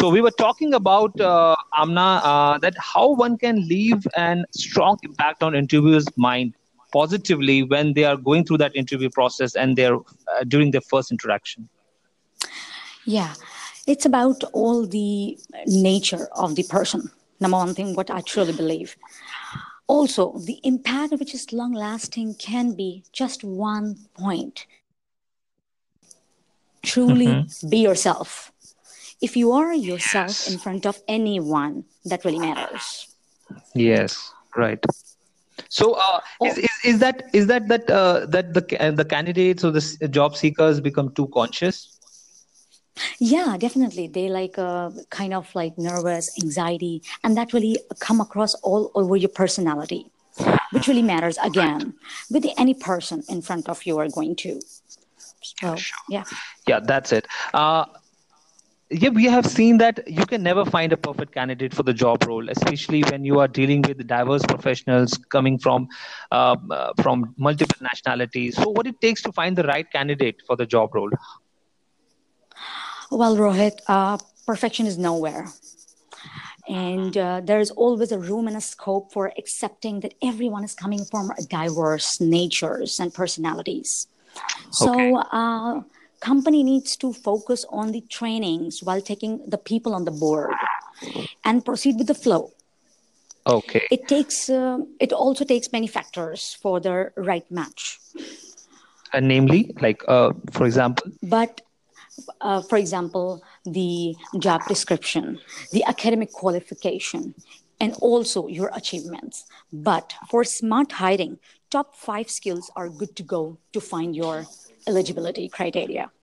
So we were talking about uh, Amna uh, that how one can leave an strong impact on interviewers' mind positively when they are going through that interview process and they're uh, during their first interaction. Yeah, it's about all the nature of the person. Number one thing, what I truly believe. Also, the impact which is long lasting can be just one point. Truly mm-hmm. be yourself. If you are yourself yes. in front of anyone, that really matters. Yes, right. So, uh, oh. is, is, is that is that that uh, that the uh, the candidates or the job seekers become too conscious? Yeah, definitely. They like uh, kind of like nervous, anxiety, and that really come across all over your personality, which really matters again with any person in front of you are going to. So, yeah. Yeah, that's it. Uh, yeah, we have seen that you can never find a perfect candidate for the job role, especially when you are dealing with diverse professionals coming from uh, uh, from multiple nationalities. So, what it takes to find the right candidate for the job role? Well, Rohit, uh, perfection is nowhere. And uh, there is always a room and a scope for accepting that everyone is coming from diverse natures and personalities. So, okay. Uh, company needs to focus on the trainings while taking the people on the board and proceed with the flow. Okay. It takes. Uh, it also takes many factors for the right match. And namely, like uh, for example. But uh, for example, the job description, the academic qualification, and also your achievements. But for smart hiring, top five skills are good to go to find your eligibility criteria.